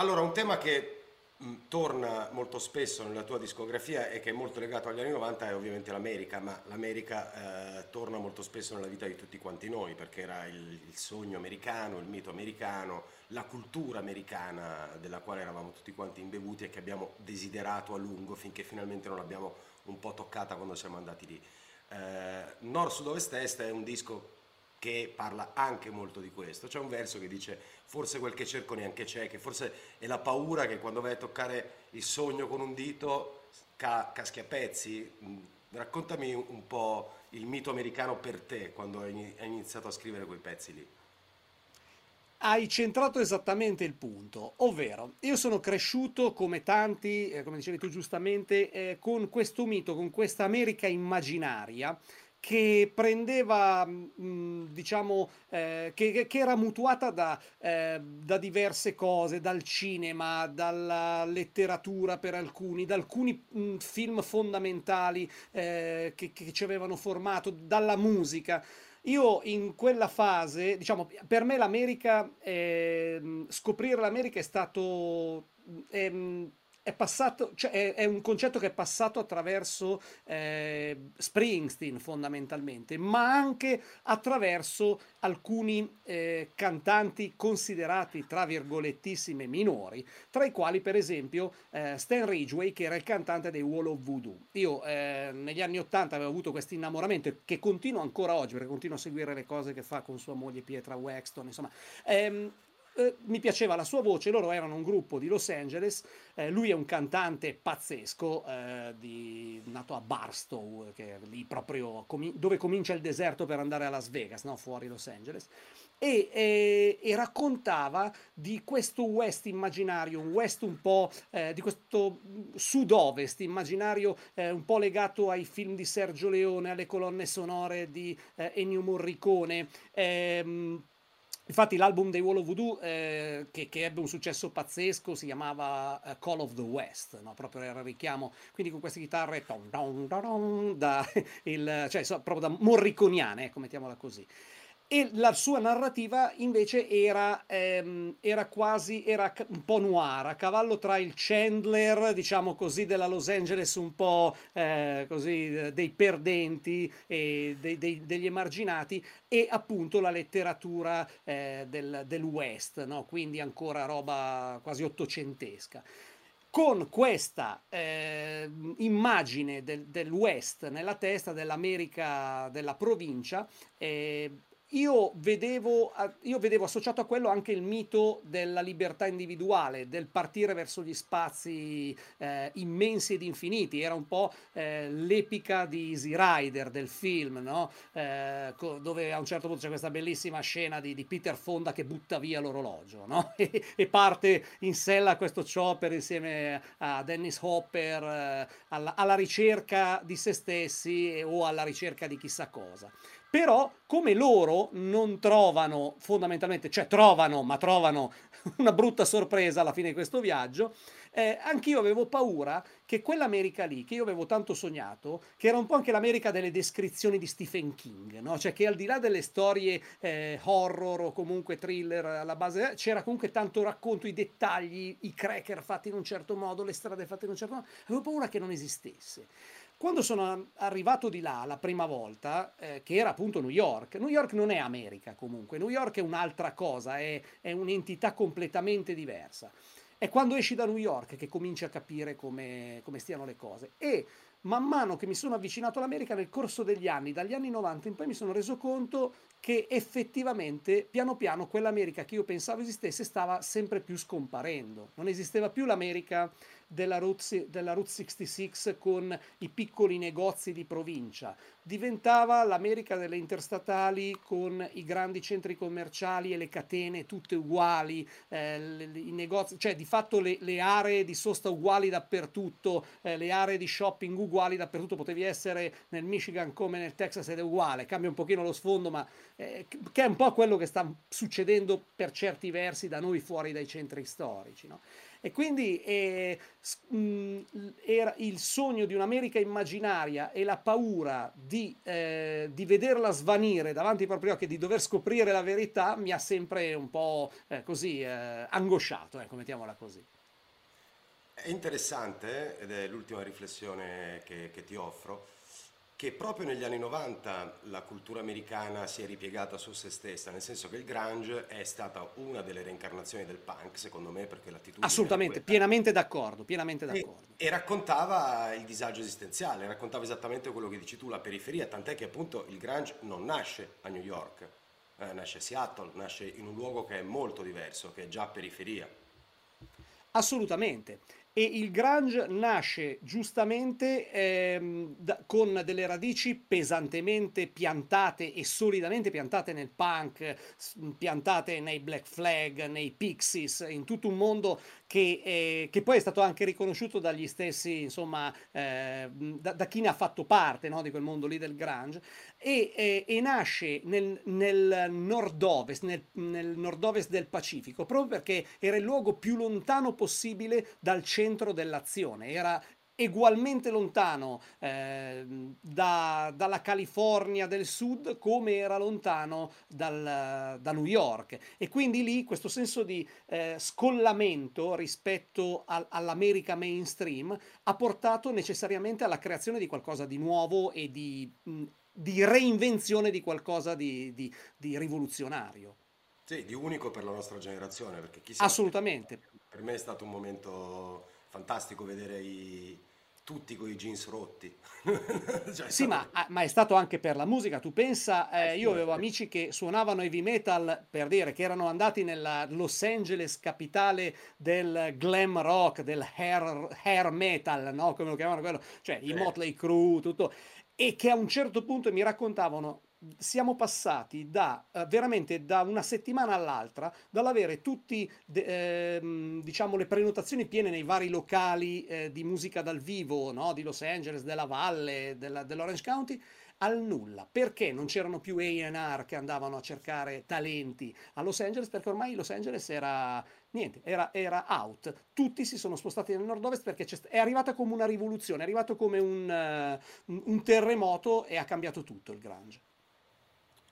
Allora, un tema che mh, torna molto spesso nella tua discografia e che è molto legato agli anni 90 è ovviamente l'America, ma l'America eh, torna molto spesso nella vita di tutti quanti noi perché era il, il sogno americano, il mito americano, la cultura americana della quale eravamo tutti quanti imbevuti e che abbiamo desiderato a lungo finché finalmente non l'abbiamo un po' toccata quando siamo andati lì. Eh, Nord, Sud, Ovest, Est è un disco che parla anche molto di questo. C'è un verso che dice forse quel che cerco neanche c'è, che forse è la paura che quando vai a toccare il sogno con un dito ca- caschi a pezzi. Mm, raccontami un po' il mito americano per te quando hai iniziato a scrivere quei pezzi lì. Hai centrato esattamente il punto, ovvero io sono cresciuto come tanti, eh, come dicevi tu giustamente, eh, con questo mito, con questa America immaginaria che prendeva, mh, diciamo, eh, che, che, era mutuata da, eh, da, diverse cose, dal cinema, dalla letteratura per alcuni, da alcuni mh, film fondamentali eh, che, che ci avevano formato, dalla musica. Io in quella fase, diciamo, per me l'America, eh, scoprire l'America è stato... Eh, è passato, cioè è, è, un concetto che è passato attraverso eh, Springsteen fondamentalmente, ma anche attraverso alcuni eh, cantanti considerati tra virgolettissime minori, tra i quali per esempio eh, Stan Ridgway che era il cantante dei Wall of Voodoo. Io eh, negli anni Ottanta avevo avuto questo innamoramento che continuo ancora oggi perché continuo a seguire le cose che fa con sua moglie Pietra Wexton, insomma. Ehm, eh, mi piaceva la sua voce, loro erano un gruppo di Los Angeles, eh, lui è un cantante pazzesco, eh, di, nato a Barstow, che è lì proprio com- dove comincia il deserto per andare a Las Vegas, no? fuori Los Angeles, e, e, e, raccontava di questo West immaginario, un West un po' eh, di questo sud-ovest immaginario eh, un po' legato ai film di Sergio Leone, alle colonne sonore di eh, Ennio Morricone. Ehm, Infatti l'album dei Wall of Voodoo, eh, che, che, ebbe un successo pazzesco, si chiamava uh, Call of the West, no? proprio era richiamo, quindi con queste chitarre ton, ton, ton, da, il, cioè, proprio da morriconiane, ecco, mettiamola così e la sua narrativa invece era, ehm, era, quasi era un po' noir, a cavallo tra il Chandler, diciamo così, della Los Angeles un po' eh, così dei perdenti e dei, dei, degli emarginati e appunto la letteratura eh, del, del, West, no? quindi ancora roba quasi ottocentesca con questa eh, immagine del, del, West nella testa dell'America della provincia, eh, io vedevo, io vedevo, associato a quello anche il mito della libertà individuale, del partire verso gli spazi eh, immensi ed infiniti. Era un po' eh, l'epica di Easy Rider del film, no? eh, dove a un certo punto c'è questa bellissima scena di, di Peter Fonda che butta via l'orologio no? e, e, parte in sella questo chopper insieme a Dennis Hopper eh, alla, alla ricerca di se stessi o alla ricerca di chissà cosa. Però, come loro non trovano fondamentalmente, cioè trovano, ma trovano una brutta sorpresa alla fine di questo viaggio, eh, anch'io avevo paura che quell'America lì, che io avevo tanto sognato, che era un po' anche l'America delle descrizioni di Stephen King, no? cioè che al di là delle storie eh, horror o comunque thriller alla base, c'era comunque tanto racconto, i dettagli, i cracker fatti in un certo modo, le strade fatte in un certo modo, avevo paura che non esistesse. Quando sono arrivato di là la prima volta, eh, che era appunto New York, New York non è America comunque, New York è un'altra cosa, è, è un'entità completamente diversa. È quando esci da New York che cominci a capire come, come stiano le cose. E man mano che mi sono avvicinato all'America nel corso degli anni, dagli anni 90 in poi mi sono reso conto che effettivamente piano piano quell'America che io pensavo esistesse stava sempre più scomparendo. Non esisteva più l'America della Route, della Route 66 con i piccoli negozi di provincia, diventava l'America delle interstatali con i grandi centri commerciali e le catene tutte uguali, eh, i negozi, cioè di fatto le, le, aree di sosta uguali dappertutto, eh, le aree di shopping uguali dappertutto, potevi essere nel Michigan come nel Texas ed è uguale, cambia un pochino lo sfondo ma eh, che è un po' quello che sta succedendo per certi versi da noi fuori dai centri storici. No? E quindi eh, mh, era il sogno di un'America immaginaria e la paura di, eh, di, vederla svanire davanti ai propri occhi di dover scoprire la verità mi ha sempre un po' eh, così eh, angosciato, ecco, mettiamola così. È interessante, ed è l'ultima riflessione che, che ti offro, che proprio negli anni 90 la cultura americana si è ripiegata su se stessa, nel senso che il grunge è stata una delle reincarnazioni del punk, secondo me, perché l'attitudine... Assolutamente, pienamente d'accordo, pienamente d'accordo. E, e, raccontava il disagio esistenziale, raccontava esattamente quello che dici tu, la periferia, tant'è che appunto il grunge non nasce a New York, eh, nasce a Seattle, nasce in un luogo che è molto diverso, che è già periferia. Assolutamente e il grunge nasce giustamente ehm, da, con delle radici pesantemente piantate e solidamente piantate nel punk, piantate nei Black Flag, nei Pixies, in tutto un mondo che, eh, che poi è stato anche riconosciuto dagli stessi, insomma, eh, da, da, chi ne ha fatto parte no, di quel mondo lì del grunge. E, e, e nasce nel, nel nord-ovest, nel, nel nord-ovest del Pacifico, proprio perché era il luogo più lontano possibile dal centro centro dell'azione, era ugualmente lontano eh, da, dalla California del Sud come era lontano dal, da New York e quindi lì questo senso di eh, scollamento rispetto al, all'America mainstream ha portato necessariamente alla creazione di qualcosa di nuovo e di, di reinvenzione di qualcosa di, di, di rivoluzionario. Sì, di unico per la nostra generazione, perché chissà... Assolutamente. Per me è stato un momento fantastico vedere i, tutti con i jeans rotti. cioè, sì, ma, ah, ma, è stato anche per la musica. Tu pensa, eh, io avevo amici che suonavano heavy metal per dire che erano andati nella Los Angeles, capitale del glam rock, del hair, hair metal, no? Come lo chiamavano quello, cioè i Motley Crue, tutto. E che a un certo punto mi raccontavano siamo passati da eh, veramente da una settimana all'altra dall'avere tutti eh, diciamo le prenotazioni piene nei vari locali eh, di musica dal vivo no? di Los Angeles, della Valle, della, dell'Orange County al nulla. Perché non c'erano più A&R che andavano a cercare talenti a Los Angeles? Perché ormai Los Angeles era niente, era, era out. Tutti si sono spostati nel nord-ovest perché è arrivata come una rivoluzione, è arrivato come un, uh, un terremoto e ha cambiato tutto il grunge.